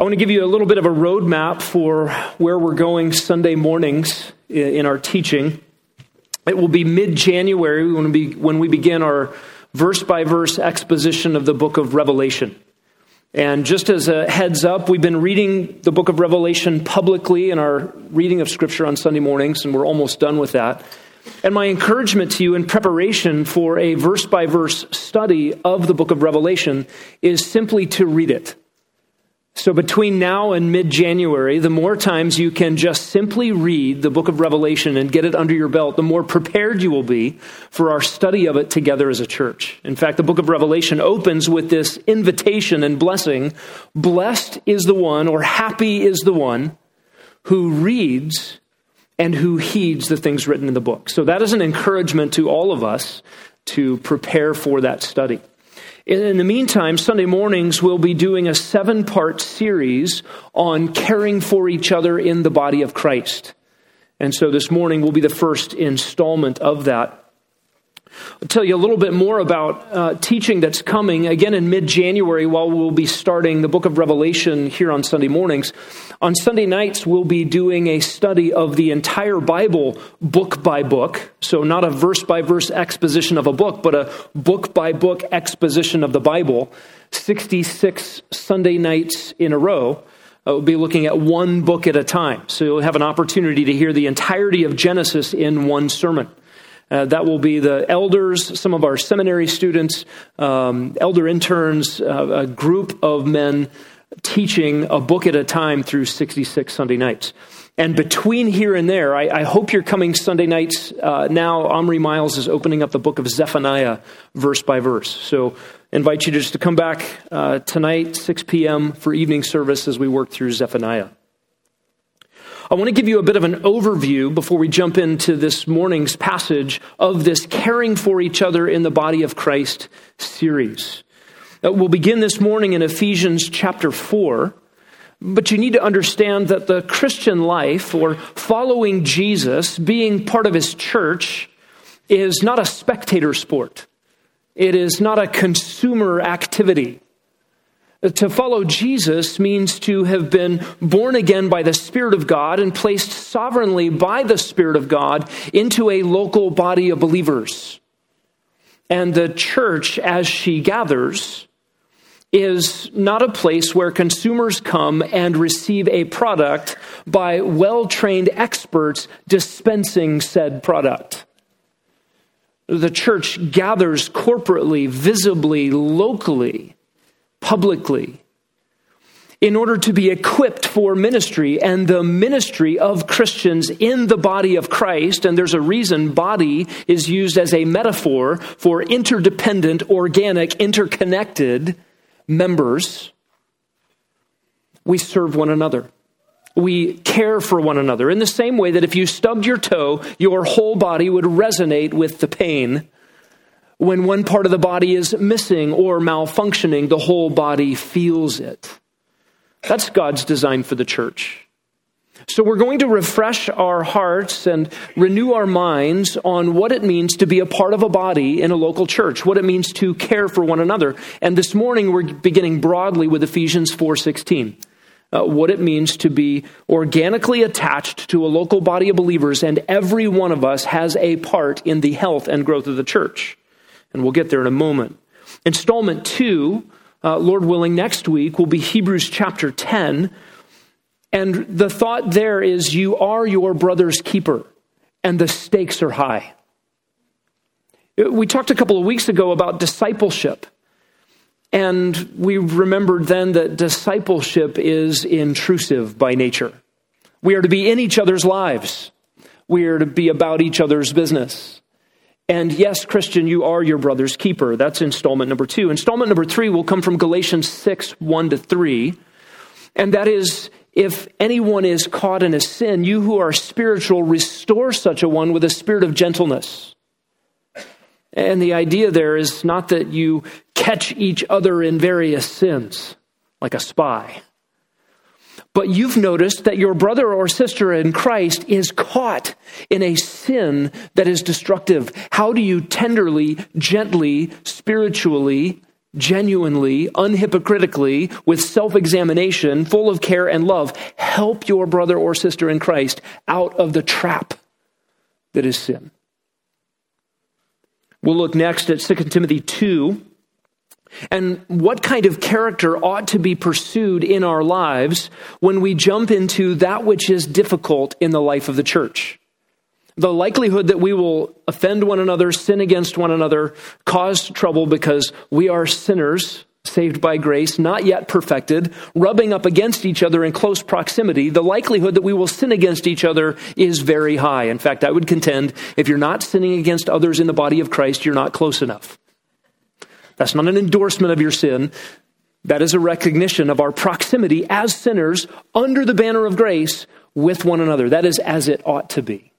I want to give you a little bit of a roadmap for where we're going Sunday mornings in our teaching. It will be mid January when we begin our verse by verse exposition of the book of Revelation. And just as a heads up, we've been reading the book of Revelation publicly in our reading of Scripture on Sunday mornings, and we're almost done with that. And my encouragement to you in preparation for a verse by verse study of the book of Revelation is simply to read it. So, between now and mid January, the more times you can just simply read the book of Revelation and get it under your belt, the more prepared you will be for our study of it together as a church. In fact, the book of Revelation opens with this invitation and blessing Blessed is the one, or happy is the one, who reads and who heeds the things written in the book. So, that is an encouragement to all of us to prepare for that study. In the meantime, Sunday mornings we'll be doing a seven part series on caring for each other in the body of Christ. And so this morning will be the first installment of that. I'll tell you a little bit more about uh, teaching that's coming again in mid January while we'll be starting the book of Revelation here on Sunday mornings. On Sunday nights, we'll be doing a study of the entire Bible book by book. So, not a verse by verse exposition of a book, but a book by book exposition of the Bible. 66 Sunday nights in a row. Uh, we'll be looking at one book at a time. So, you'll have an opportunity to hear the entirety of Genesis in one sermon. Uh, that will be the elders, some of our seminary students, um, elder interns, uh, a group of men teaching a book at a time through 66 Sunday nights. And between here and there, I, I hope you're coming Sunday nights. Uh, now, Omri Miles is opening up the book of Zephaniah verse by verse. So, invite you just to come back uh, tonight, 6 p.m., for evening service as we work through Zephaniah. I want to give you a bit of an overview before we jump into this morning's passage of this Caring for Each Other in the Body of Christ series. Uh, we'll begin this morning in Ephesians chapter 4. But you need to understand that the Christian life, or following Jesus, being part of his church, is not a spectator sport. It is not a consumer activity. To follow Jesus means to have been born again by the Spirit of God and placed sovereignly by the Spirit of God into a local body of believers. And the church, as she gathers, is not a place where consumers come and receive a product by well trained experts dispensing said product. The church gathers corporately, visibly, locally publicly in order to be equipped for ministry and the ministry of Christians in the body of Christ. And there's a reason body is used as a metaphor for interdependent, organic, interconnected members. We serve one another. We care for one another in the same way that if you stubbed your toe, your whole body would resonate with the pain when one part of the body is missing or malfunctioning, the whole body feels it. That's God's design for the church. So, we're going to refresh our hearts and renew our minds on what it means to be a part of a body in a local church, what it means to care for one another. And this morning, we're beginning broadly with Ephesians 4:16. Uh, what it means to be organically attached to a local body of believers, and every one of us has a part in the health and growth of the church and we'll get there in a moment. Installment two, uh, Lord willing, next week will be Hebrews chapter 10. And the thought there is you are your brother's keeper, and the stakes are high. We talked a couple of weeks ago about discipleship. And we remembered then that discipleship is intrusive by nature. We are to be in each other's lives. We are to be about each other's business. And yes, Christian, you are your brother's keeper. That's installment number two. Installment number three will come from Galatians 6 1 to 3. And that is, if anyone is caught in a sin, you who are spiritual, restore such a one with a spirit of gentleness. And the idea there is not that you catch each other in various sins like a spy but you've noticed that your brother or sister in Christ is caught in a sin that is destructive. How do you tenderly, gently, spiritually genuinely, unhypocritically, with self examination, full of care and love, help your brother or sister in Christ out of the trap that is sin. We'll look next at 2 Timothy 2 and what kind of character ought to be pursued in our lives when we jump into that which is difficult in the life of the church. The likelihood that we will offend one another, sin against one another, cause trouble because we are sinners, saved by grace, not yet perfected, rubbing up against each other in close proximity, the likelihood that we will sin against each other is very high. In fact, I would contend if you're not sinning against others in the body of Christ, you're not close enough. That's not an endorsement of your sin. That is a recognition of our proximity as sinners under the banner of grace with one another. That is as it ought to be.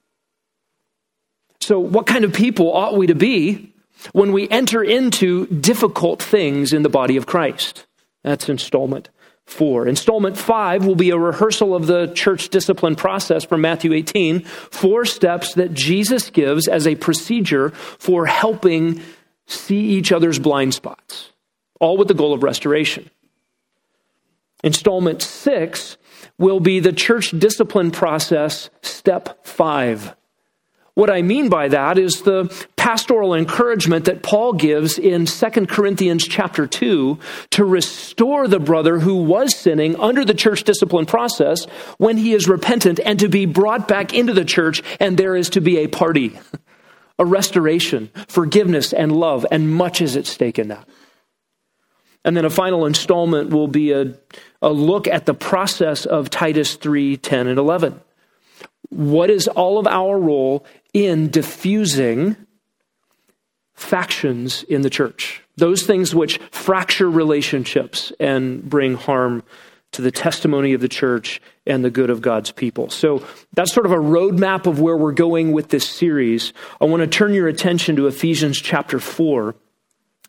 So, what kind of people ought we to be when we enter into difficult things in the body of Christ? That's installment four. Installment five will be a rehearsal of the church discipline process from Matthew 18, four steps that Jesus gives as a procedure for helping see each other's blind spots, all with the goal of restoration. Installment six will be the church discipline process, step five. What I mean by that is the pastoral encouragement that Paul gives in 2 Corinthians chapter 2 to restore the brother who was sinning under the church discipline process when he is repentant and to be brought back into the church and there is to be a party. a restoration, forgiveness, and love, and much is at stake in that. And then a final installment will be a, a look at the process of Titus 3 10 and 11. What is all of our role in diffusing factions in the church? Those things which fracture relationships and bring harm to the testimony of the church and the good of God's people. So that's sort of a roadmap of where we're going with this series. I want to turn your attention to Ephesians chapter 4.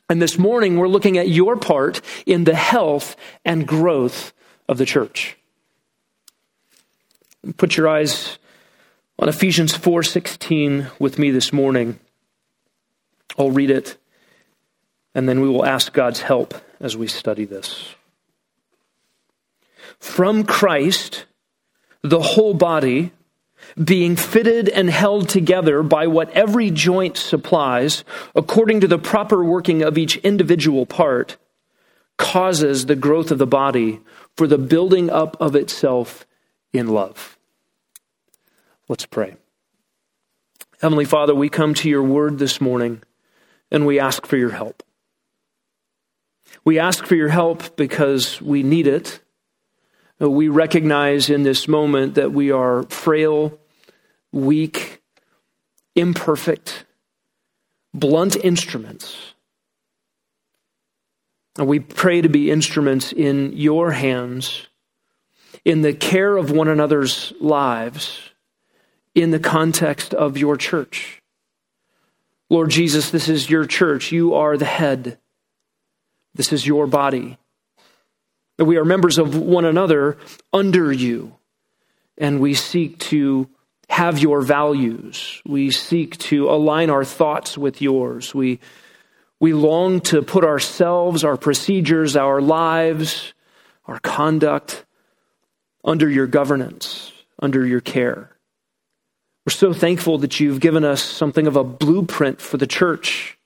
And this morning we're looking at your part in the health and growth of the church. Put your eyes on Ephesians 4:16 with me this morning. I'll read it and then we will ask God's help as we study this. From Christ, the whole body, being fitted and held together by what every joint supplies, according to the proper working of each individual part, causes the growth of the body for the building up of itself in love. Let's pray. Heavenly Father, we come to your word this morning and we ask for your help. We ask for your help because we need it we recognize in this moment that we are frail, weak, imperfect, blunt instruments. And we pray to be instruments in your hands, in the care of one another's lives, in the context of your church. Lord Jesus, this is your church. You are the head. This is your body that we are members of one another under you, and we seek to have your values. We seek to align our thoughts with yours. We, we long to put ourselves, our procedures, our lives, our conduct under your governance, under your care. We're so thankful that you've given us something of a blueprint for the church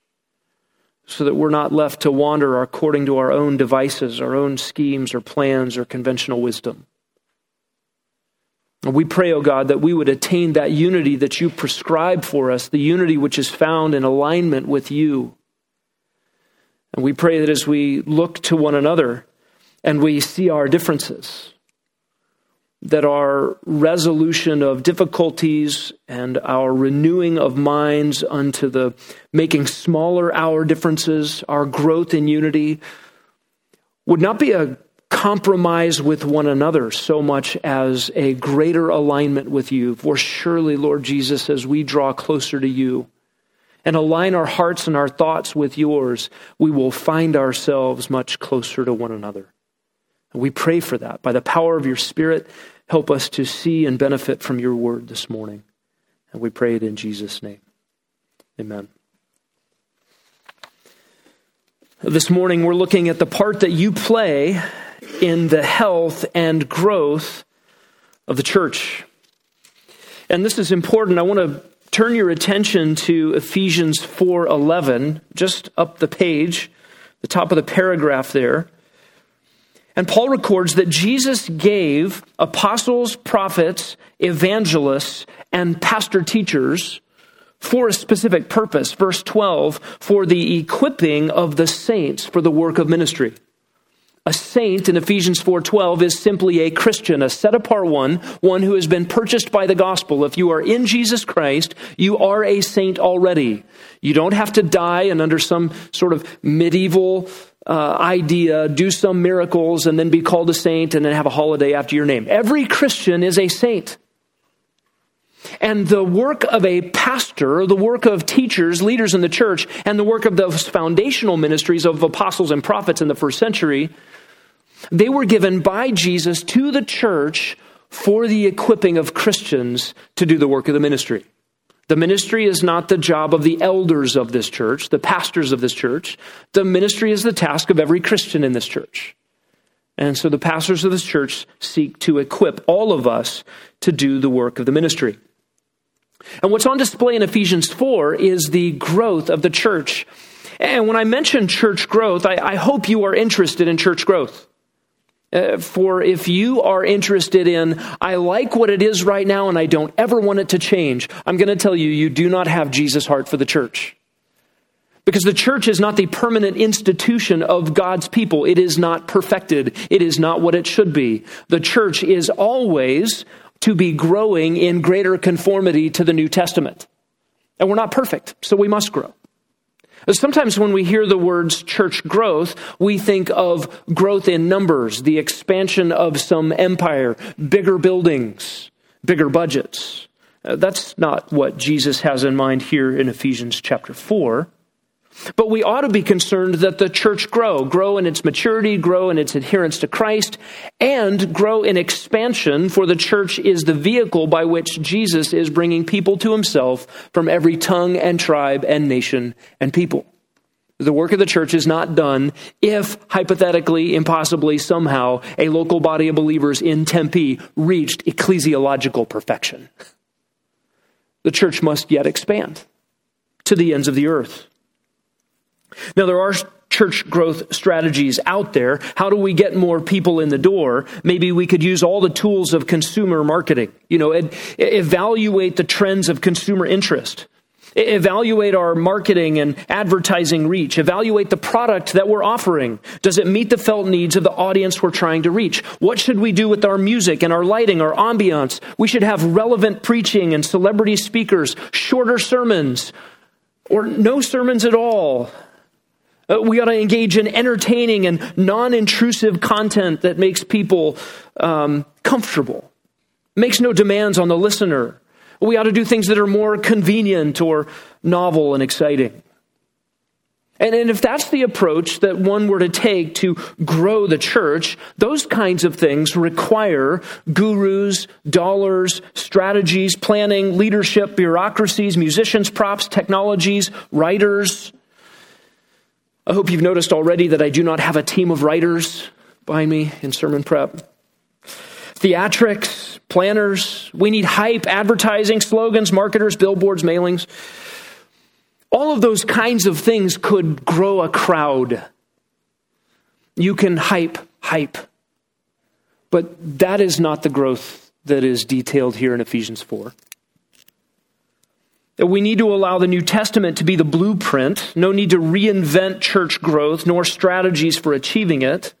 so that we're not left to wander according to our own devices, our own schemes or plans or conventional wisdom. And we pray, O oh God, that we would attain that unity that you prescribe for us, the unity which is found in alignment with you. And we pray that as we look to one another and we see our differences, that our resolution of difficulties and our renewing of minds unto the making smaller our differences, our growth in unity, would not be a compromise with one another so much as a greater alignment with you. For surely, Lord Jesus, as we draw closer to you and align our hearts and our thoughts with yours, we will find ourselves much closer to one another. We pray for that. By the power of your Spirit, help us to see and benefit from your word this morning. And we pray it in Jesus' name. Amen. This morning, we're looking at the part that you play in the health and growth of the church. And this is important. I want to turn your attention to Ephesians 4:11, just up the page, the top of the paragraph there. And Paul records that Jesus gave apostles, prophets, evangelists, and pastor teachers for a specific purpose. Verse 12, for the equipping of the saints for the work of ministry. A saint in Ephesians 4:12 is simply a Christian, a set apart one, one who has been purchased by the gospel. If you are in Jesus Christ, you are a saint already. You don't have to die and under some sort of medieval uh, idea, do some miracles and then be called a saint and then have a holiday after your name. Every Christian is a saint. And the work of a pastor, the work of teachers, leaders in the church, and the work of those foundational ministries of apostles and prophets in the first century, they were given by Jesus to the church for the equipping of Christians to do the work of the ministry. The ministry is not the job of the elders of this church, the pastors of this church. The ministry is the task of every Christian in this church. And so the pastors of this church seek to equip all of us to do the work of the ministry. And what's on display in Ephesians 4 is the growth of the church. And when I mention church growth, I, I hope you are interested in church growth. Uh, for if you are interested in, I like what it is right now and I don't ever want it to change, I'm going to tell you, you do not have Jesus' heart for the church. Because the church is not the permanent institution of God's people. It is not perfected. It is not what it should be. The church is always to be growing in greater conformity to the New Testament. And we're not perfect, so we must grow. Sometimes when we hear the words church growth, we think of growth in numbers, the expansion of some empire, bigger buildings, bigger budgets. Uh, that's not what Jesus has in mind here in Ephesians chapter 4. But we ought to be concerned that the church grow, grow in its maturity, grow in its adherence to Christ, and grow in expansion, for the church is the vehicle by which Jesus is bringing people to himself from every tongue and tribe and nation and people. The work of the church is not done if, hypothetically, impossibly, somehow, a local body of believers in Tempe reached ecclesiological perfection. The church must yet expand to the ends of the earth. Now, there are church growth strategies out there. How do we get more people in the door? Maybe we could use all the tools of consumer marketing. You know, evaluate the trends of consumer interest. Evaluate our marketing and advertising reach. Evaluate the product that we're offering. Does it meet the felt needs of the audience we're trying to reach? What should we do with our music and our lighting, our ambiance? We should have relevant preaching and celebrity speakers, shorter sermons, or no sermons at all. Uh, we ought to engage in entertaining and non intrusive content that makes people um, comfortable, makes no demands on the listener. We ought to do things that are more convenient or novel and exciting. And, and if that's the approach that one were to take to grow the church, those kinds of things require gurus, dollars, strategies, planning, leadership, bureaucracies, musicians, props, technologies, writers, I hope you've noticed already that I do not have a team of writers behind me in sermon prep. Theatrics, planners, we need hype, advertising, slogans, marketers, billboards, mailings. All of those kinds of things could grow a crowd. You can hype, hype. But that is not the growth that is detailed here in Ephesians 4. That we need to allow the New Testament to be the blueprint. No need to reinvent church growth nor strategies for achieving it.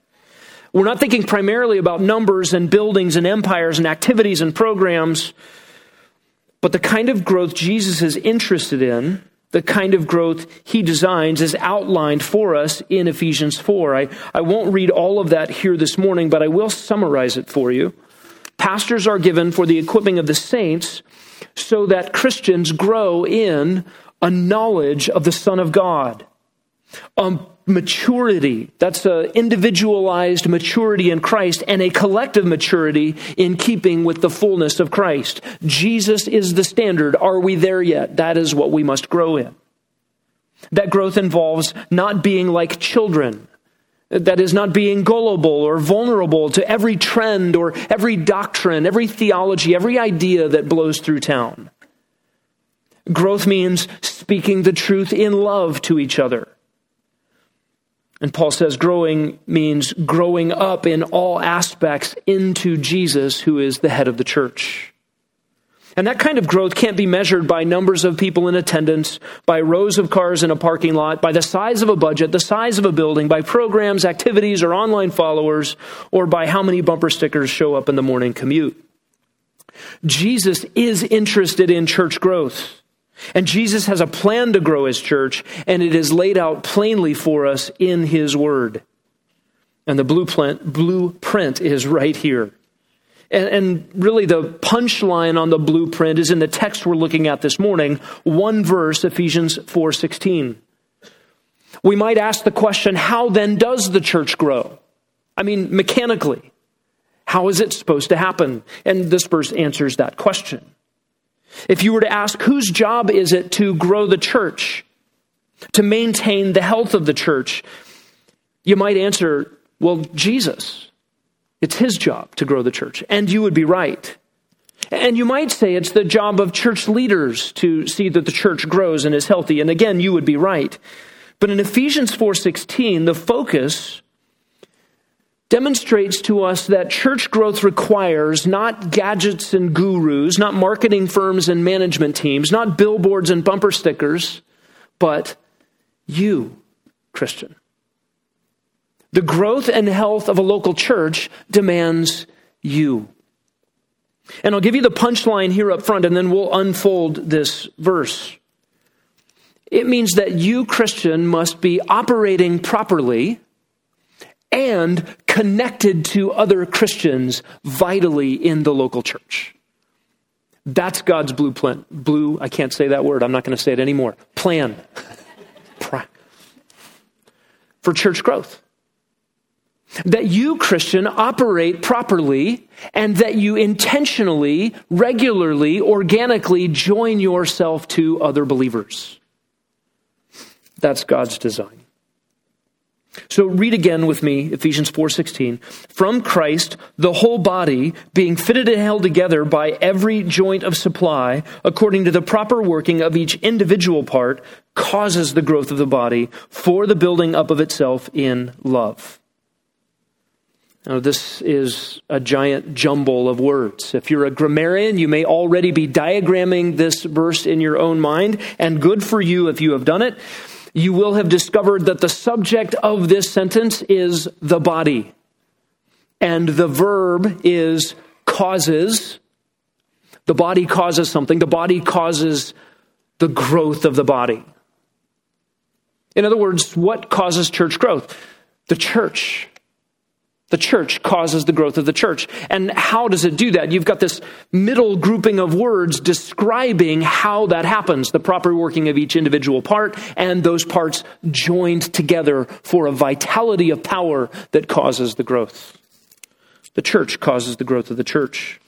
We're not thinking primarily about numbers and buildings and empires and activities and programs, but the kind of growth Jesus is interested in, the kind of growth he designs, is outlined for us in Ephesians 4. I, I won't read all of that here this morning, but I will summarize it for you. Pastors are given for the equipping of the saints so that Christians grow in a knowledge of the Son of God. A maturity, that's an individualized maturity in Christ and a collective maturity in keeping with the fullness of Christ. Jesus is the standard. Are we there yet? That is what we must grow in. That growth involves not being like children. That is, not being gullible or vulnerable to every trend or every doctrine, every theology, every idea that blows through town. Growth means speaking the truth in love to each other. And Paul says growing means growing up in all aspects into Jesus, who is the head of the church. And that kind of growth can't be measured by numbers of people in attendance, by rows of cars in a parking lot, by the size of a budget, the size of a building, by programs, activities, or online followers, or by how many bumper stickers show up in the morning commute. Jesus is interested in church growth. And Jesus has a plan to grow his church, and it is laid out plainly for us in his word. And the blueprint, blueprint is right here. And, and really, the punchline on the blueprint is in the text we're looking at this morning, one verse, Ephesians 4:16. We might ask the question, how then does the church grow? I mean, mechanically, how is it supposed to happen? And this verse answers that question. If you were to ask, whose job is it to grow the church, to maintain the health of the church? You might answer, well, Jesus. It's his job to grow the church. And you would be right. And you might say it's the job of church leaders to see that the church grows and is healthy. And again, you would be right. But in Ephesians 4:16, the focus demonstrates to us that church growth requires not gadgets and gurus, not marketing firms and management teams, not billboards and bumper stickers, but you, Christian. The growth and health of a local church demands you. And I'll give you the punchline here up front, and then we'll unfold this verse. It means that you, Christian, must be operating properly and connected to other Christians vitally in the local church. That's God's blueprint. Blue, I can't say that word. I'm not going to say it anymore. Plan for church growth that you, Christian, operate properly and that you intentionally, regularly, organically join yourself to other believers. That's God's design. So read again with me Ephesians 4:16. From Christ the whole body being fitted and held together by every joint of supply according to the proper working of each individual part causes the growth of the body for the building up of itself in love. Now, this is a giant jumble of words. If you're a grammarian, you may already be diagramming this verse in your own mind, and good for you if you have done it. You will have discovered that the subject of this sentence is the body, and the verb is causes. The body causes something, the body causes the growth of the body. In other words, what causes church growth? The church. The church causes the growth of the church. And how does it do that? You've got this middle grouping of words describing how that happens the proper working of each individual part, and those parts joined together for a vitality of power that causes the growth. The church causes the growth of the church.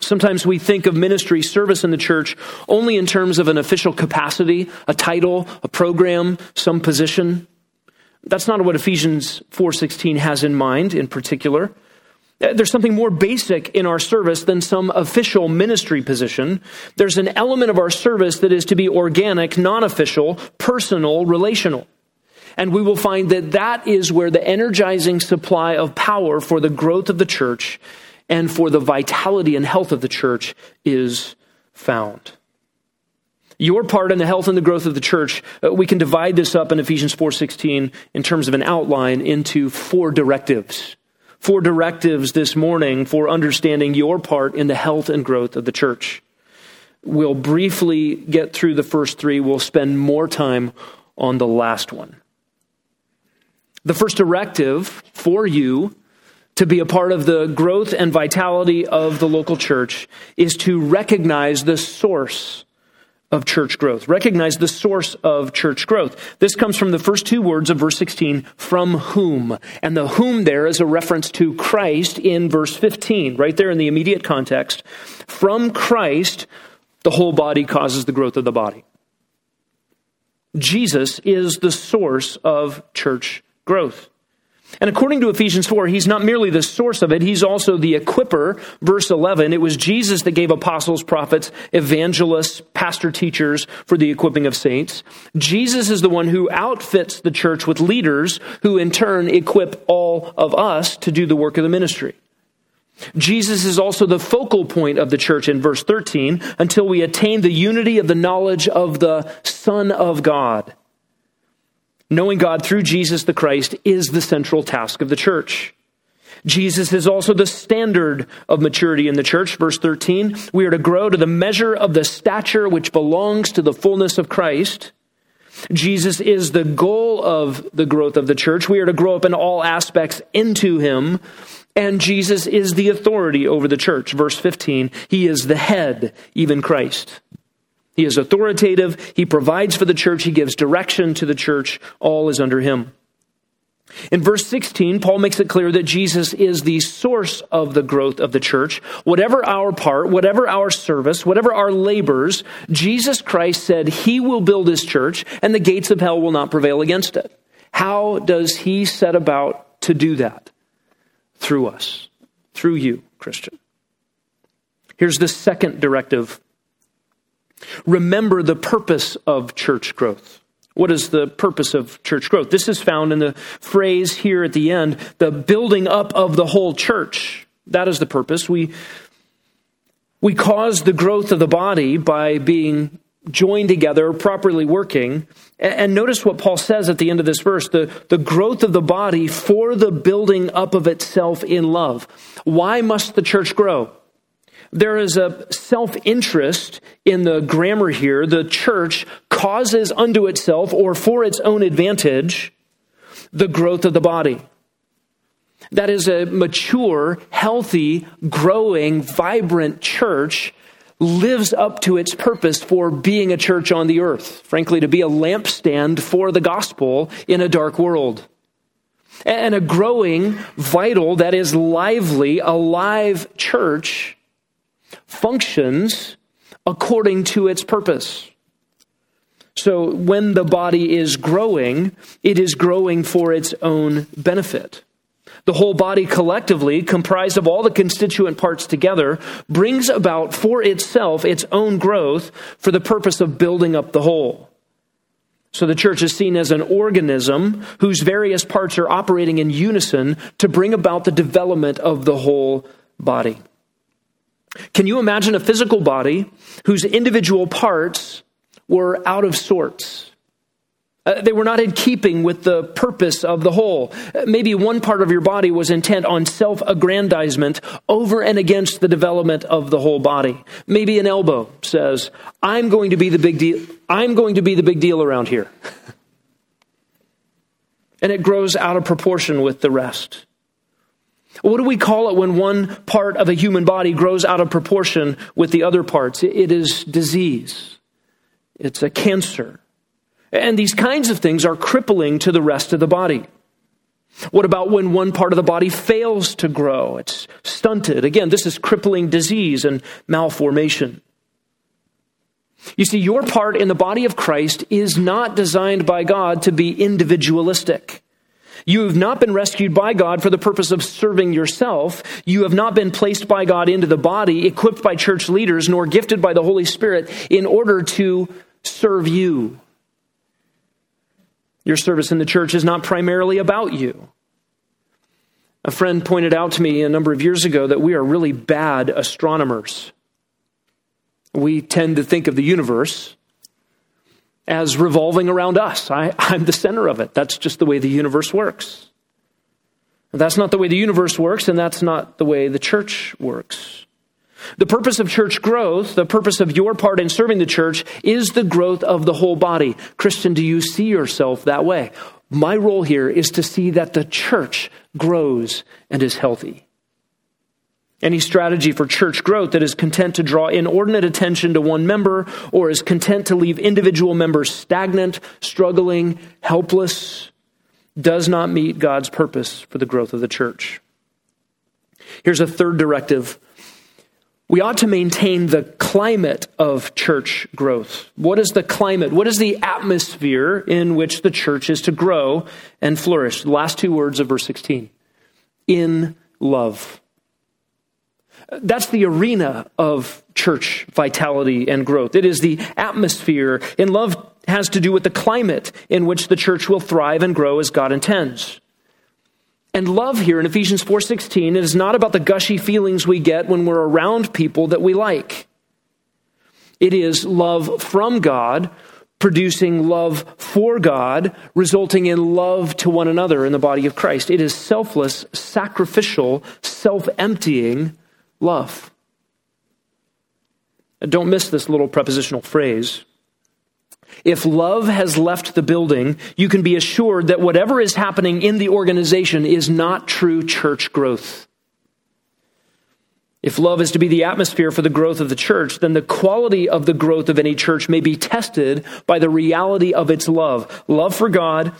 Sometimes we think of ministry service in the church only in terms of an official capacity, a title, a program, some position. That's not what Ephesians 4:16 has in mind in particular. Uh, there's something more basic in our service than some official ministry position. There's an element of our service that is to be organic, non-official, personal, relational. And we will find that that is where the energizing supply of power for the growth of the church and for the vitality and health of the church is found. Your part in the health and the growth of the church, uh, we can divide this up in Ephesians 4:16 in terms of an outline into four directives. Four directives this morning for understanding your part in the health and growth of the church. We'll briefly get through the first three. We'll spend more time on the last one. The first directive for you to be a part of the growth and vitality of the local church is to recognize the source of church growth. Recognize the source of church growth. This comes from the first two words of verse 16, from whom. And the whom there is a reference to Christ in verse 15, right there in the immediate context. From Christ, the whole body causes the growth of the body. Jesus is the source of church growth. And according to Ephesians 4, he's not merely the source of it, he's also the equiper. Verse 11, it was Jesus that gave apostles, prophets, evangelists, pastor teachers for the equipping of saints. Jesus is the one who outfits the church with leaders who in turn equip all of us to do the work of the ministry. Jesus is also the focal point of the church in verse 13 until we attain the unity of the knowledge of the Son of God. Knowing God through Jesus the Christ is the central task of the church. Jesus is also the standard of maturity in the church. Verse 13, we are to grow to the measure of the stature which belongs to the fullness of Christ. Jesus is the goal of the growth of the church. We are to grow up in all aspects into Him. And Jesus is the authority over the church. Verse 15, He is the head, even Christ. He is authoritative. He provides for the church. He gives direction to the church. All is under him. In verse 16, Paul makes it clear that Jesus is the source of the growth of the church. Whatever our part, whatever our service, whatever our labors, Jesus Christ said he will build his church and the gates of hell will not prevail against it. How does he set about to do that? Through us, through you, Christian. Here's the second directive Remember the purpose of church growth. What is the purpose of church growth? This is found in the phrase here at the end, the building up of the whole church. That is the purpose. We, we cause the growth of the body by being joined together, properly working. And notice what Paul says at the end of this verse the, the growth of the body for the building up of itself in love. Why must the church grow? There is a self interest in the grammar here. The church causes unto itself or for its own advantage the growth of the body. That is a mature, healthy, growing, vibrant church lives up to its purpose for being a church on the earth. Frankly, to be a lampstand for the gospel in a dark world. And a growing, vital, that is lively, alive church functions according to its purpose. So when the body is growing, it is growing for its own benefit. The whole body collectively, comprised of all the constituent parts together, brings about for itself its own growth for the purpose of building up the whole. So the church is seen as an organism whose various parts are operating in unison to bring about the development of the whole body. Can you imagine a physical body whose individual parts were out of sorts? Uh, they were not in keeping with the purpose of the whole. Maybe one part of your body was intent on self aggrandizement over and against the development of the whole body. Maybe an elbow says, I'm going to be the big deal. I'm going to be the big deal around here. and it grows out of proportion with the rest. What do we call it when one part of a human body grows out of proportion with the other parts? It is disease. It's a cancer. And these kinds of things are crippling to the rest of the body. What about when one part of the body fails to grow? It's stunted. Again, this is crippling disease and malformation. You see, your part in the body of Christ is not designed by God to be individualistic. You have not been rescued by God for the purpose of serving yourself. You have not been placed by God into the body, equipped by church leaders, nor gifted by the Holy Spirit in order to serve you. Your service in the church is not primarily about you. A friend pointed out to me a number of years ago that we are really bad astronomers. We tend to think of the universe as revolving around us. I, I'm the center of it. That's just the way the universe works. That's not the way the universe works, and that's not the way the church works. The purpose of church growth, the purpose of your part in serving the church, is the growth of the whole body. Christian, do you see yourself that way? My role here is to see that the church grows and is healthy. Any strategy for church growth that is content to draw inordinate attention to one member or is content to leave individual members stagnant, struggling, helpless, does not meet God's purpose for the growth of the church. Here's a third directive we ought to maintain the climate of church growth. What is the climate? What is the atmosphere in which the church is to grow and flourish? The last two words of verse 16 in love. That's the arena of church vitality and growth. It is the atmosphere. And love has to do with the climate in which the church will thrive and grow as God intends. And love here in Ephesians 4:16 is not about the gushy feelings we get when we're around people that we like. It is love from God, producing love for God, resulting in love to one another in the body of Christ. It is selfless, sacrificial, self-emptying love. Don't miss this little prepositional phrase. If love has left the building, you can be assured that whatever is happening in the organization is not true church growth. If love is to be the atmosphere for the growth of the church, then the quality of the growth of any church may be tested by the reality of its love love for God,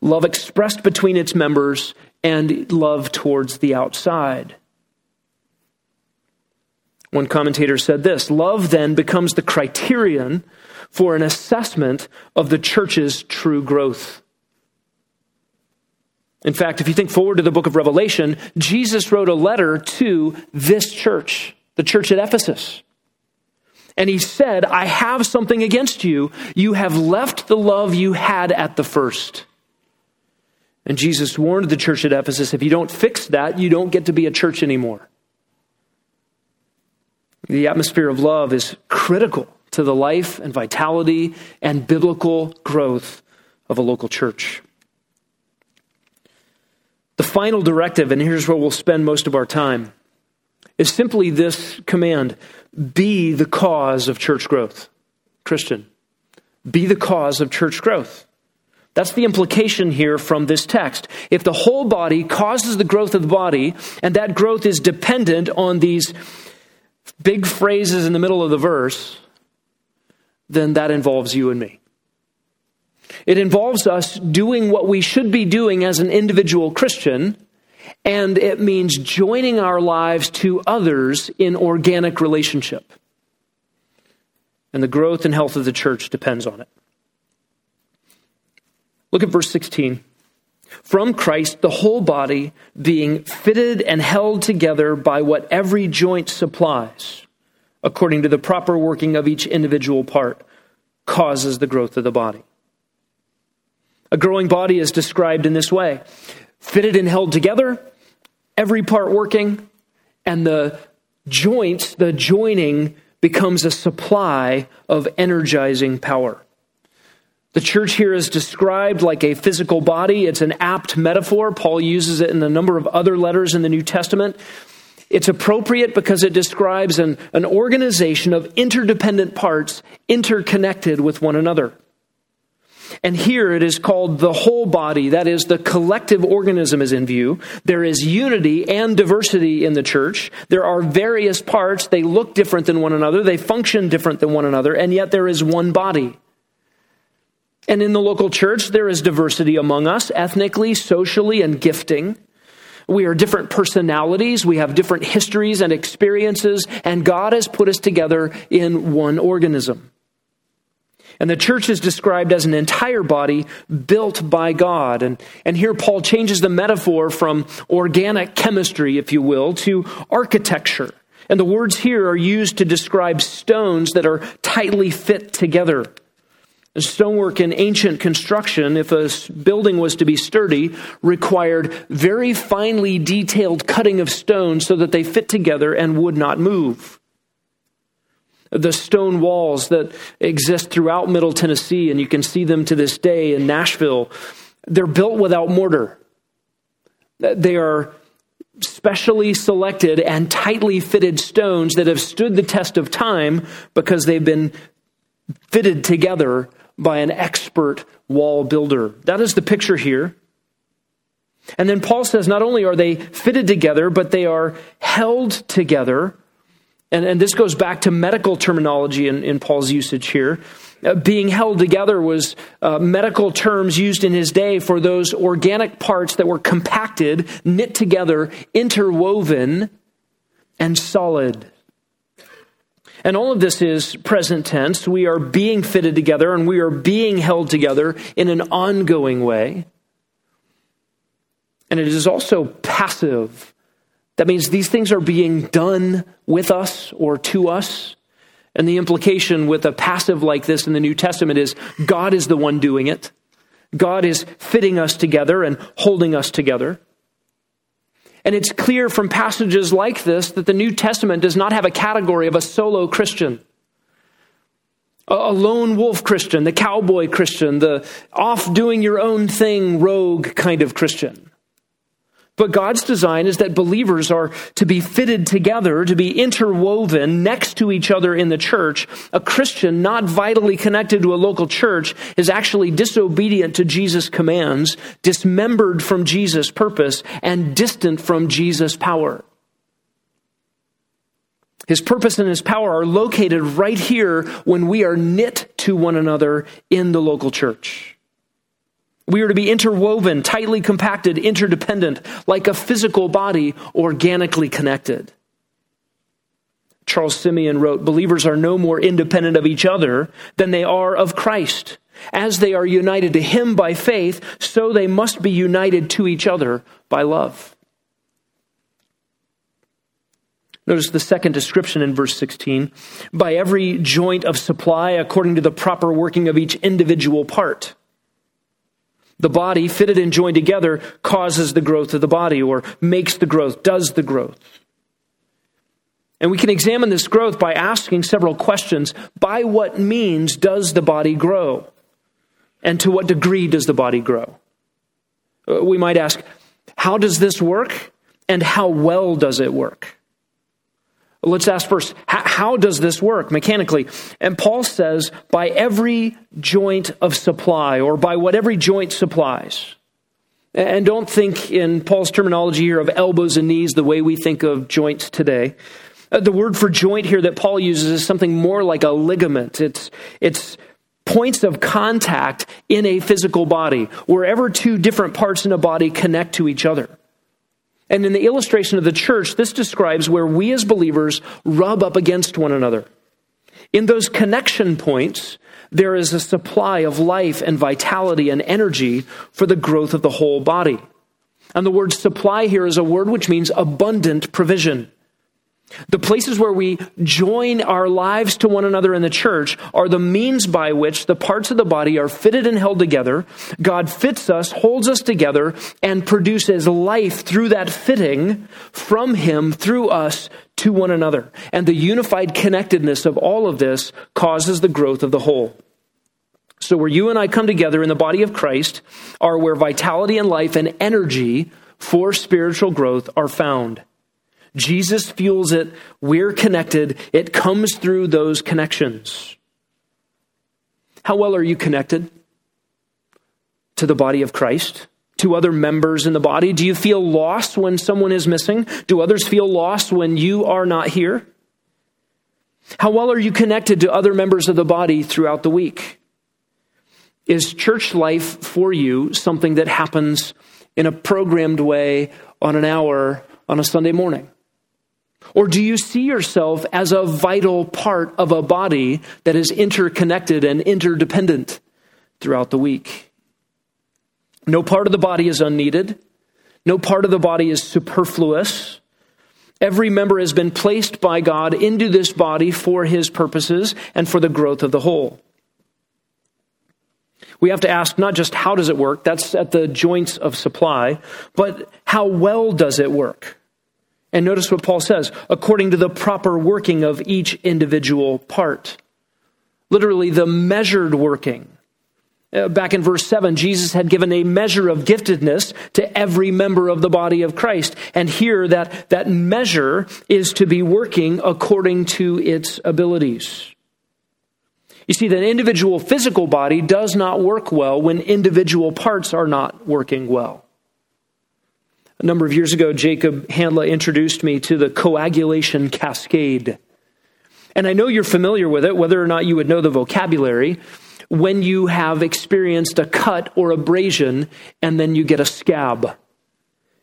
love expressed between its members, and love towards the outside. One commentator said this Love then becomes the criterion for an assessment of the church's true growth. In fact, if you think forward to the book of Revelation, Jesus wrote a letter to this church, the church at Ephesus. And he said, I have something against you. You have left the love you had at the first. And Jesus warned the church at Ephesus if you don't fix that, you don't get to be a church anymore. The atmosphere of love is critical to the life and vitality and biblical growth of a local church. The final directive, and here's where we'll spend most of our time, is simply this command be the cause of church growth. Christian, be the cause of church growth. That's the implication here from this text. If the whole body causes the growth of the body, and that growth is dependent on these big phrases in the middle of the verse, then that involves you and me. It involves us doing what we should be doing as an individual Christian, and it means joining our lives to others in organic relationship. And the growth and health of the church depends on it. Look at verse 16. From Christ, the whole body being fitted and held together by what every joint supplies according to the proper working of each individual part, causes the growth of the body. A growing body is described in this way fitted and held together, every part working, and the joints, the joining, becomes a supply of energizing power. The church here is described like a physical body. It's an apt metaphor. Paul uses it in a number of other letters in the New Testament. It's appropriate because it describes an, an organization of interdependent parts interconnected with one another. And here it is called the whole body. That is, the collective organism is in view. There is unity and diversity in the church. There are various parts. They look different than one another. They function different than one another. And yet there is one body. And in the local church, there is diversity among us, ethnically, socially, and gifting. We are different personalities. We have different histories and experiences, and God has put us together in one organism. And the church is described as an entire body built by God. And, and here Paul changes the metaphor from organic chemistry, if you will, to architecture. And the words here are used to describe stones that are tightly fit together. Stonework in ancient construction, if a building was to be sturdy, required very finely detailed cutting of stones so that they fit together and would not move. The stone walls that exist throughout Middle Tennessee, and you can see them to this day in Nashville, they're built without mortar. They are specially selected and tightly fitted stones that have stood the test of time because they've been fitted together by an expert wall builder. That is the picture here. And then Paul says not only are they fitted together, but they are held together. And, and this goes back to medical terminology in, in Paul's usage here. Uh, being held together was uh, medical terms used in his day for those organic parts that were compacted, knit together, interwoven, and solid. And all of this is present tense. We are being fitted together and we are being held together in an ongoing way. And it is also passive. That means these things are being done with us or to us. And the implication with a passive like this in the New Testament is God is the one doing it. God is fitting us together and holding us together. And it's clear from passages like this that the New Testament does not have a category of a solo Christian, a lone wolf Christian, the cowboy Christian, the off doing your own thing rogue kind of Christian. But God's design is that believers are to be fitted together, to be interwoven next to each other in the church. A Christian not vitally connected to a local church is actually disobedient to Jesus' commands, dismembered from Jesus' purpose, and distant from Jesus' power. His purpose and his power are located right here when we are knit to one another in the local church. We are to be interwoven, tightly compacted, interdependent, like a physical body, organically connected. Charles Simeon wrote Believers are no more independent of each other than they are of Christ. As they are united to Him by faith, so they must be united to each other by love. Notice the second description in verse 16 by every joint of supply according to the proper working of each individual part. The body, fitted and joined together, causes the growth of the body or makes the growth, does the growth. And we can examine this growth by asking several questions. By what means does the body grow? And to what degree does the body grow? Uh, we might ask, how does this work? And how well does it work? Let's ask first, how does this work mechanically? And Paul says, by every joint of supply, or by what every joint supplies. And don't think in Paul's terminology here of elbows and knees the way we think of joints today. Uh, the word for joint here that Paul uses is something more like a ligament. It's, it's points of contact in a physical body, wherever two different parts in a body connect to each other. And in the illustration of the church, this describes where we as believers rub up against one another. In those connection points, there is a supply of life and vitality and energy for the growth of the whole body. And the word supply here is a word which means abundant provision. The places where we join our lives to one another in the church are the means by which the parts of the body are fitted and held together. God fits us, holds us together, and produces life through that fitting from Him through us to one another. And the unified connectedness of all of this causes the growth of the whole. So, where you and I come together in the body of Christ are where vitality and life and energy for spiritual growth are found. Jesus fuels it. We're connected. It comes through those connections. How well are you connected to the body of Christ? To other members in the body? Do you feel lost when someone is missing? Do others feel lost when you are not here? How well are you connected to other members of the body throughout the week? Is church life for you something that happens in a programmed way on an hour on a Sunday morning? Or do you see yourself as a vital part of a body that is interconnected and interdependent throughout the week? No part of the body is unneeded. No part of the body is superfluous. Every member has been placed by God into this body for his purposes and for the growth of the whole. We have to ask not just how does it work, that's at the joints of supply, but how well does it work? And notice what Paul says according to the proper working of each individual part. Literally, the measured working. Uh, back in verse 7, Jesus had given a measure of giftedness to every member of the body of Christ. And here, that, that measure is to be working according to its abilities. You see, that individual physical body does not work well when individual parts are not working well. A number of years ago, Jacob Handla introduced me to the coagulation cascade. And I know you're familiar with it, whether or not you would know the vocabulary, when you have experienced a cut or abrasion and then you get a scab.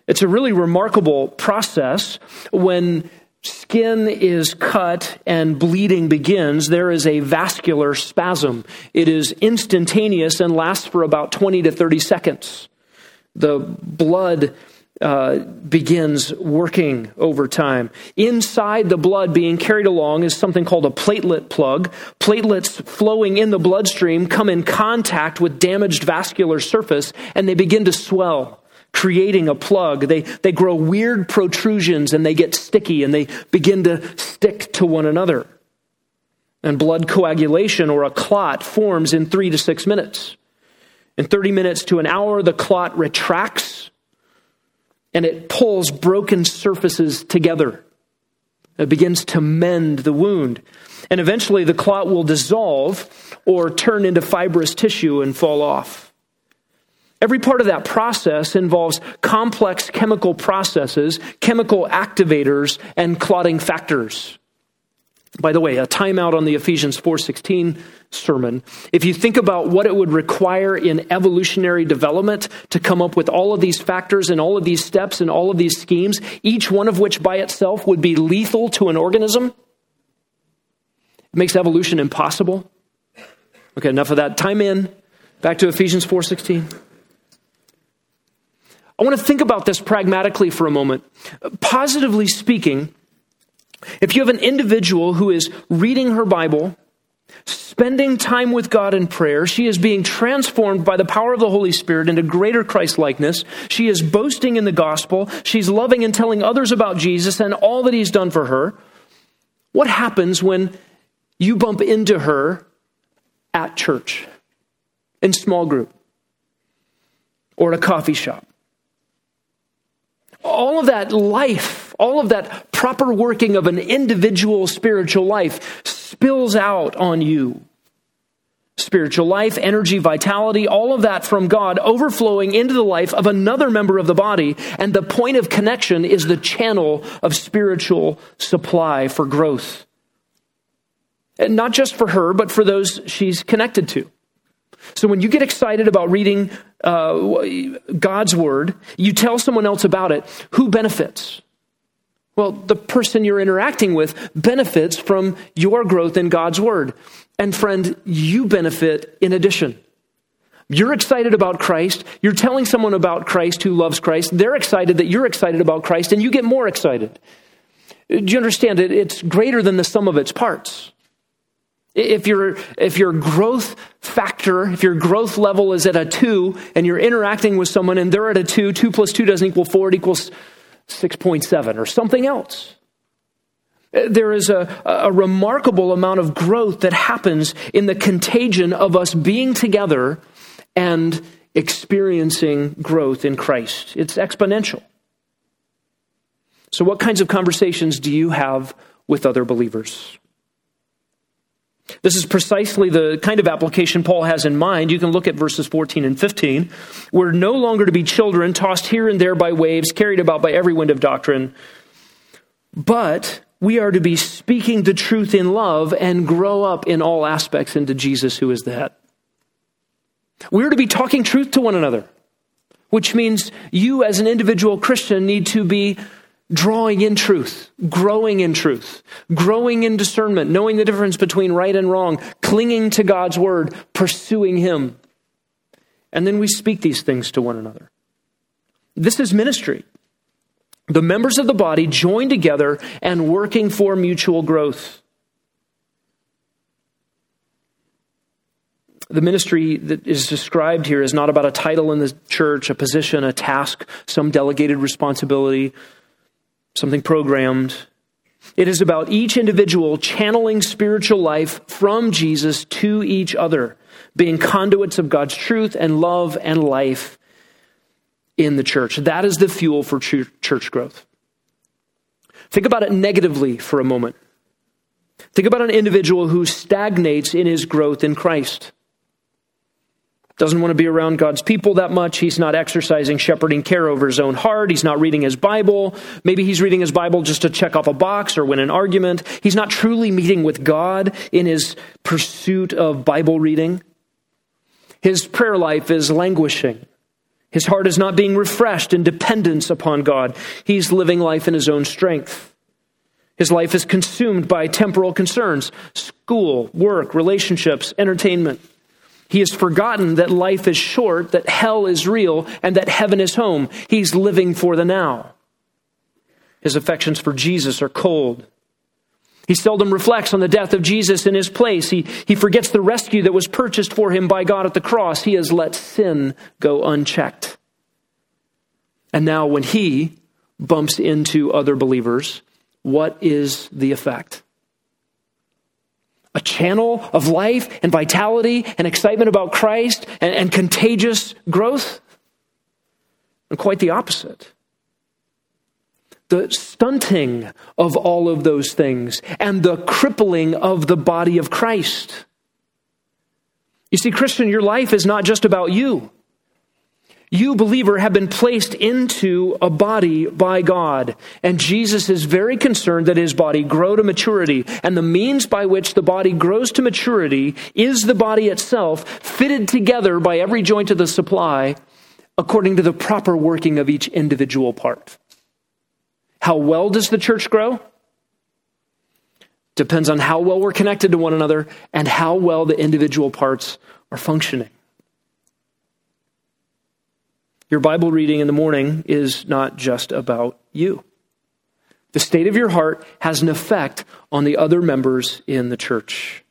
It's a really remarkable process when skin is cut and bleeding begins, there is a vascular spasm. It is instantaneous and lasts for about 20 to 30 seconds. The blood uh, begins working over time. Inside the blood being carried along is something called a platelet plug. Platelets flowing in the bloodstream come in contact with damaged vascular surface and they begin to swell creating a plug. They, they grow weird protrusions and they get sticky and they begin to stick to one another. And blood coagulation or a clot forms in three to six minutes. In 30 minutes to an hour, the clot retracts and it pulls broken surfaces together. It begins to mend the wound. And eventually the clot will dissolve or turn into fibrous tissue and fall off. Every part of that process involves complex chemical processes, chemical activators, and clotting factors. By the way, a timeout on the Ephesians 4:16 sermon. If you think about what it would require in evolutionary development to come up with all of these factors and all of these steps and all of these schemes, each one of which by itself would be lethal to an organism, it makes evolution impossible. Okay, enough of that. Time in. Back to Ephesians 4:16. I want to think about this pragmatically for a moment. Positively speaking, if you have an individual who is reading her Bible, spending time with God in prayer, she is being transformed by the power of the Holy Spirit into greater Christ likeness. She is boasting in the gospel. She's loving and telling others about Jesus and all that he's done for her. What happens when you bump into her at church, in small group, or at a coffee shop? all of that life, all of that proper working of an individual spiritual life spills out on you. Spiritual life, energy, vitality, all of that from God overflowing into the life of another member of the body. And the point of connection is the channel of spiritual supply for growth. And not just for her, but for those she's connected to. So when you get excited about reading uh, God's word, you tell someone else about it, who benefits? Well, the person you're interacting with benefits from your growth in God's word. And friend, you benefit in addition. You're excited about Christ. You're telling someone about Christ who loves Christ. They're excited that you're excited about Christ, and you get more excited. Do you understand it? It's greater than the sum of its parts. If your, if your growth factor, if your growth level is at a two and you're interacting with someone and they're at a two, two plus two doesn't equal four, it equals 6.7 or something else. Uh, there is a, a remarkable amount of growth that happens in the contagion of us being together and experiencing growth in Christ. It's exponential. So, what kinds of conversations do you have with other believers? This is precisely the kind of application Paul has in mind. You can look at verses 14 and 15. We're no longer to be children, tossed here and there by waves, carried about by every wind of doctrine, but we are to be speaking the truth in love and grow up in all aspects into Jesus, who is the head. We're to be talking truth to one another, which means you, as an individual Christian, need to be drawing in truth, growing in truth, growing in discernment, knowing the difference between right and wrong, clinging to God's word, pursuing Him. And then we speak these things to one another. This is ministry. The members of the body join together and working for mutual growth. The ministry that is described here is not about a title in the church, a position, a task, some delegated responsibility something programmed. It is about each individual channeling spiritual life from Jesus to each other, being conduits of God's truth and love and life in the church. That is the fuel for church growth. Think about it negatively for a moment. Think about an individual who stagnates in his growth in Christ doesn't want to be around God's people that much. He's not exercising shepherding care over his own heart. He's not reading his Bible. Maybe he's reading his Bible just to check off a box or win an argument. He's not truly meeting with God in his pursuit of Bible reading. His prayer life is languishing. His heart is not being refreshed in dependence upon God. He's living life in his own strength. His life is consumed by temporal concerns school, work, relationships, entertainment. He has forgotten that life is short, that hell is real, and that heaven is home. He's living for the now. His affections for Jesus are cold. He seldom reflects on the death of Jesus in his place. He, he forgets the rescue that was purchased for him by God at the cross. He has let sin go unchecked. And now, when he bumps into other believers, what is the effect? A channel of life and vitality and excitement about Christ and, and contagious growth? And quite the opposite the stunting of all of those things and the crippling of the body of Christ. You see, Christian, your life is not just about you. You, believer, have been placed into a body by God. And Jesus is very concerned that his body grow to maturity. And the means by which the body grows to maturity is the body itself, fitted together by every joint of the supply according to the proper working of each individual part. How well does the church grow? Depends on how well we're connected to one another and how well the individual parts are functioning. Your Bible reading in the morning is not just about you. The state of your heart has an effect on the other members in the church.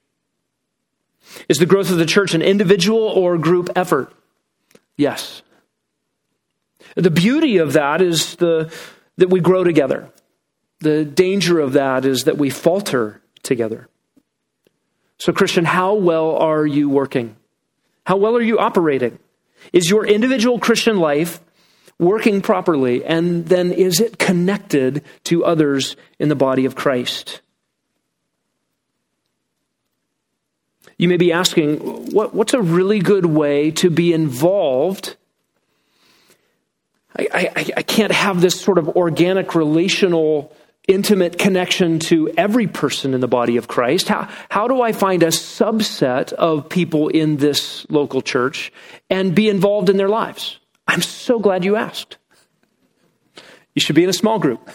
Is the growth of the church an individual or group effort? Yes. The beauty of that is the, that we grow together. The danger of that is that we falter together. So, Christian, how well are you working? How well are you operating? Is your individual Christian life working properly? And then is it connected to others in the body of Christ? You may be asking, what, what's a really good way to be involved I, I, I can't have this sort of organic, relational, intimate connection to every person in the body of Christ. How, how do I find a subset of people in this local church and be involved in their lives? I'm so glad you asked. You should be in a small group.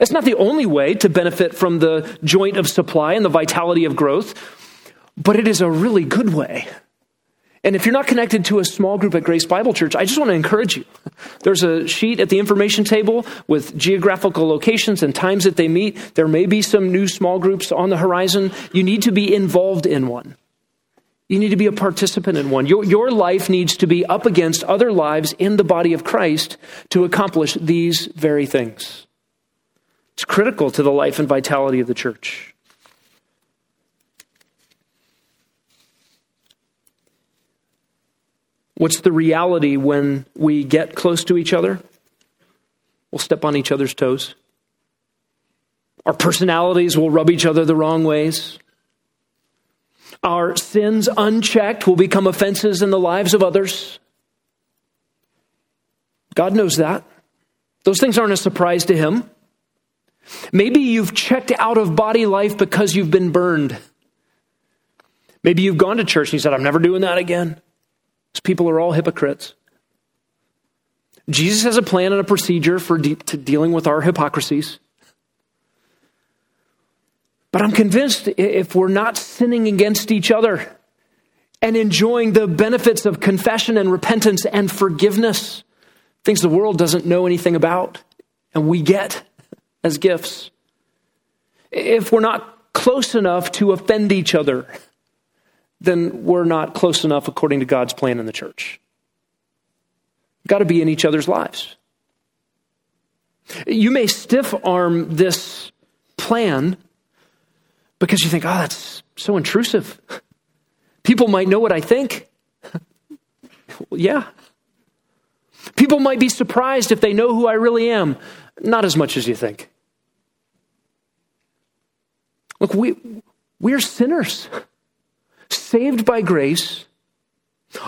It's not the only way to benefit from the joint of supply and the vitality of growth, but it is a really good way. And if you're not connected to a small group at Grace Bible Church, I just want to encourage you. There's a sheet at the information table with geographical locations and times that they meet. There may be some new small groups on the horizon. You need to be involved in one. You need to be a participant in one. Your, your life needs to be up against other lives in the body of Christ to accomplish these very things. It's critical to the life and vitality of the church. What's the reality when we get close to each other? We'll step on each other's toes. Our personalities will rub each other the wrong ways. Our sins unchecked will become offenses in the lives of others. God knows that. Those things aren't a surprise to Him. Maybe you've checked out of body life because you've been burned. Maybe you've gone to church and you said, I'm never doing that again. These people are all hypocrites. Jesus has a plan and a procedure for de- dealing with our hypocrisies. But I'm convinced if we're not sinning against each other and enjoying the benefits of confession and repentance and forgiveness, things the world doesn't know anything about and we get as gifts, if we're not close enough to offend each other, then we're not close enough according to God's plan in the church. We've got to be in each other's lives. You may stiff arm this plan because you think, oh, that's so intrusive. People might know what I think. well, yeah. People might be surprised if they know who I really am. Not as much as you think. Look, we, we're sinners saved by grace,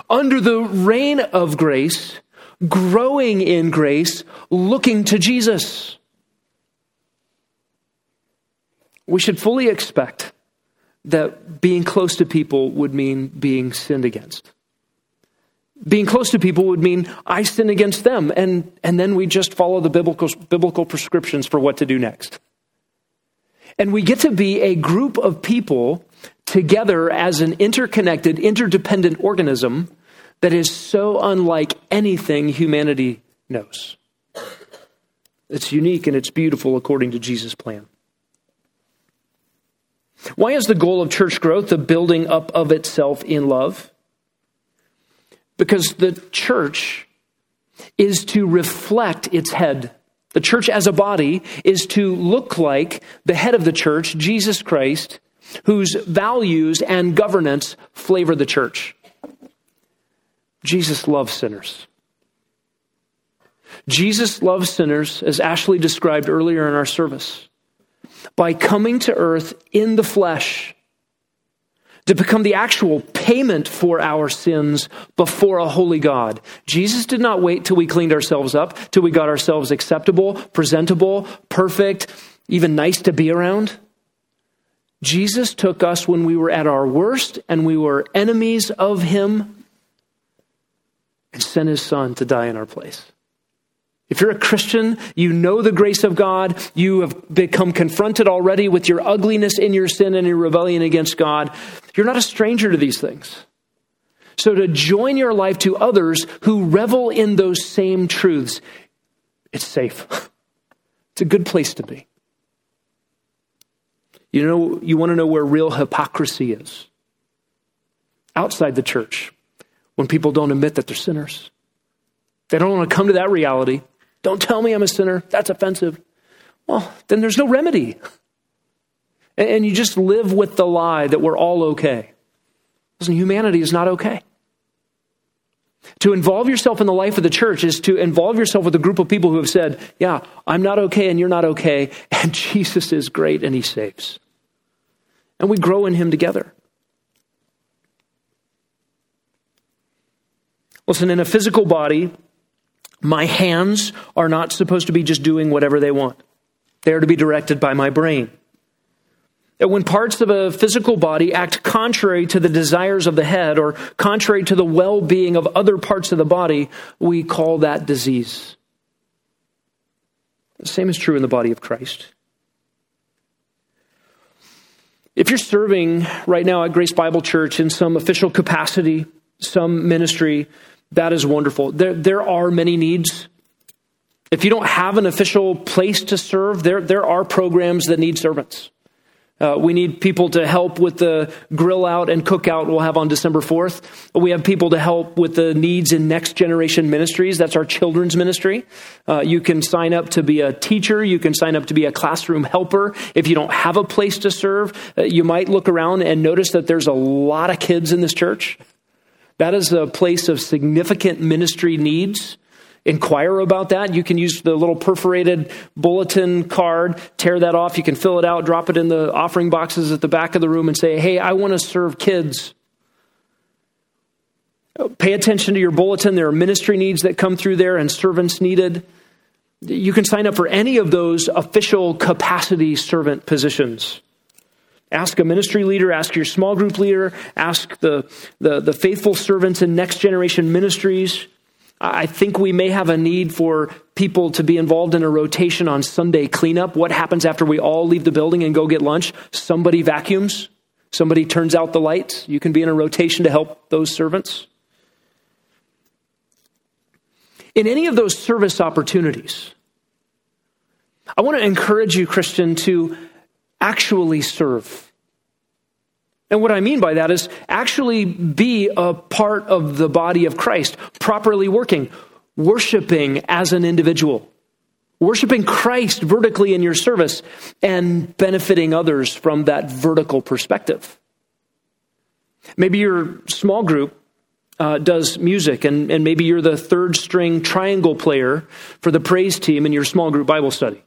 under the reign of grace, growing in grace, looking to Jesus. We should fully expect that being close to people would mean being sinned against. Being close to people would mean I sin against them, and, and then we just follow the biblical, biblical prescriptions for what to do next. And we get to be a group of people together as an interconnected, interdependent organism that is so unlike anything humanity knows. It's unique and it's beautiful according to Jesus' plan. Why is the goal of church growth the building up of itself in love? Because the church is to reflect its head. The church as a body is to look like the head of the church, Jesus Christ, whose values and governance flavor the church. Jesus loves sinners. Jesus loves sinners, as Ashley described earlier in our service, by coming to earth in the flesh to become the actual payment for our sins before a holy God. Jesus did not wait till we cleaned ourselves up, till we got ourselves acceptable, presentable, perfect, even nice to be around. Jesus took us when we were at our worst and we were enemies of Him and sent His Son to die in our place. If you're a Christian, you know the grace of God. You have become confronted already with your ugliness in your sin and your rebellion against God. You're not a stranger to these things. So to join your life to others who revel in those same truths, it's safe. It's a good place to be. You know, you want to know where real hypocrisy is? Outside the church, when people don't admit that they're sinners. They don't want to come to that reality. Don't tell me I'm a sinner. That's offensive. Well, then there's no remedy. And you just live with the lie that we're all okay. Listen, humanity is not okay. To involve yourself in the life of the church is to involve yourself with a group of people who have said, Yeah, I'm not okay and you're not okay, and Jesus is great and he saves. And we grow in him together. Listen, in a physical body, my hands are not supposed to be just doing whatever they want, they are to be directed by my brain. And when parts of a physical body act contrary to the desires of the head or contrary to the well being of other parts of the body, we call that disease. The same is true in the body of Christ. If you're serving right now at Grace Bible Church in some official capacity, some ministry, that is wonderful. There, there are many needs. If you don't have an official place to serve, there, there are programs that need servants. Uh, we need people to help with the grill out and cook out we'll have on December 4th. We have people to help with the needs in next generation ministries. That's our children's ministry. Uh, you can sign up to be a teacher. You can sign up to be a classroom helper. If you don't have a place to serve, uh, you might look around and notice that there's a lot of kids in this church. That is a place of significant ministry needs. Inquire about that. You can use the little perforated bulletin card, tear that off. You can fill it out, drop it in the offering boxes at the back of the room, and say, Hey, I want to serve kids. Pay attention to your bulletin. There are ministry needs that come through there and servants needed. You can sign up for any of those official capacity servant positions. Ask a ministry leader, ask your small group leader, ask the, the, the faithful servants in next generation ministries. I think we may have a need for people to be involved in a rotation on Sunday cleanup. What happens after we all leave the building and go get lunch? Somebody vacuums, somebody turns out the lights. You can be in a rotation to help those servants. In any of those service opportunities, I want to encourage you, Christian, to actually serve. And what I mean by that is actually be a part of the body of Christ, properly working, worshiping as an individual, worshiping Christ vertically in your service, and benefiting others from that vertical perspective. Maybe your small group uh, does music, and, and maybe you're the third string triangle player for the praise team in your small group Bible study.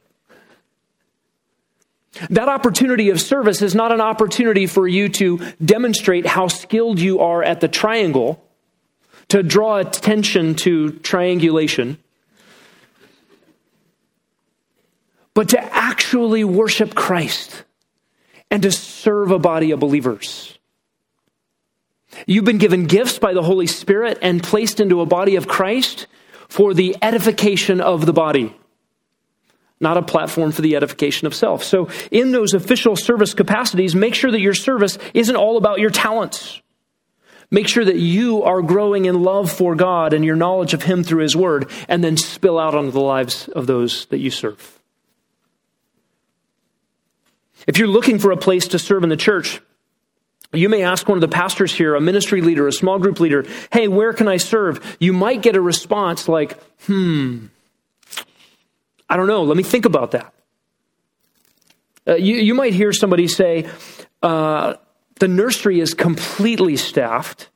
That opportunity of service is not an opportunity for you to demonstrate how skilled you are at the triangle, to draw attention to triangulation, but to actually worship Christ and to serve a body of believers. You've been given gifts by the Holy Spirit and placed into a body of Christ for the edification of the body. Not a platform for the edification of self. So, in those official service capacities, make sure that your service isn't all about your talents. Make sure that you are growing in love for God and your knowledge of Him through His Word, and then spill out onto the lives of those that you serve. If you're looking for a place to serve in the church, you may ask one of the pastors here, a ministry leader, a small group leader, hey, where can I serve? You might get a response like, hmm, I don't know, let me think about that. Uh, you, you might hear somebody say, uh, the nursery is completely staffed.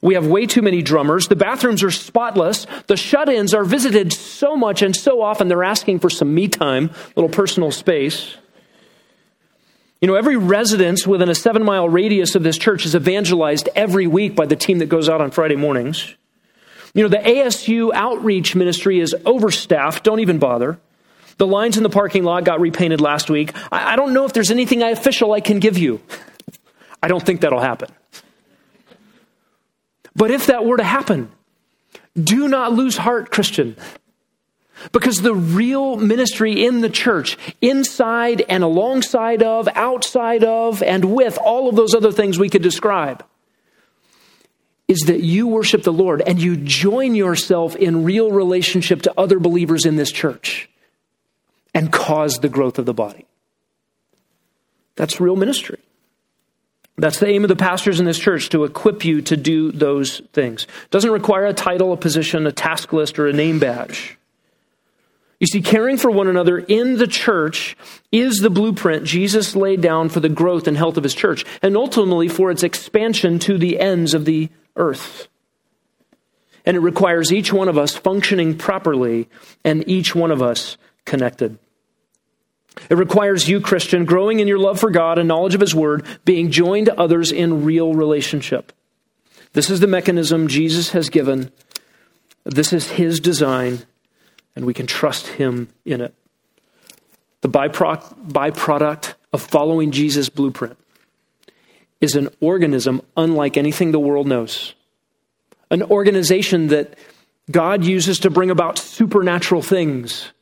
We have way too many drummers. The bathrooms are spotless. The shut ins are visited so much and so often they're asking for some me time, little personal space. You know, every residence within a seven mile radius of this church is evangelized every week by the team that goes out on Friday mornings. You know, the ASU outreach ministry is overstaffed. Don't even bother. The lines in the parking lot got repainted last week. I, I don't know if there's anything official I can give you. I don't think that'll happen. But if that were to happen, do not lose heart, Christian. Because the real ministry in the church, inside and alongside of, outside of, and with all of those other things we could describe, is that you worship the Lord and you join yourself in real relationship to other believers in this church and cause the growth of the body. That's real ministry. That's the aim of the pastors in this church to equip you to do those things. It doesn't require a title, a position, a task list, or a name badge. You see, caring for one another in the church is the blueprint Jesus laid down for the growth and health of his church, and ultimately for its expansion to the ends of the earth. And it requires each one of us functioning properly and each one of us connected. It requires you, Christian, growing in your love for God and knowledge of His Word, being joined to others in real relationship. This is the mechanism Jesus has given. This is His design, and we can trust Him in it. The byproduct of following Jesus' blueprint is an organism unlike anything the world knows. An organization that God uses to bring about supernatural things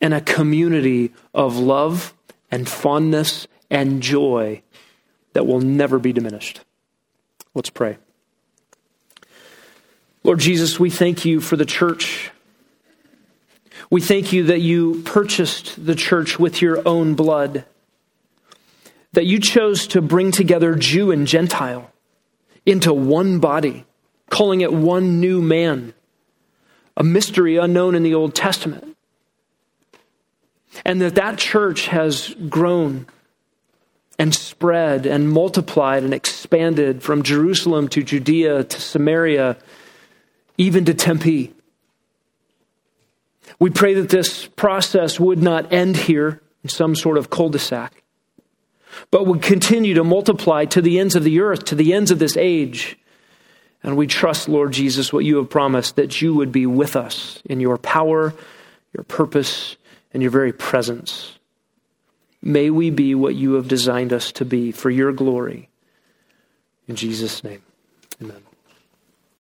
and a community of love and fondness and joy that will never be diminished. Let's pray. Lord Jesus, we thank you for the church. We thank you that you purchased the church with your own blood, that you chose to bring together Jew and Gentile into one body, calling it one new man, a mystery unknown in the Old Testament and that that church has grown and spread and multiplied and expanded from Jerusalem to Judea to Samaria, even to Tempe. We pray that this process would not end here in some sort of cul de sac, but would continue to multiply to the ends of the earth, to the ends of this age. And we trust, Lord Jesus, what you have promised that you would be with us in your power, your purpose, and your very presence. May we be what you have designed us to be for your glory. In Jesus' name.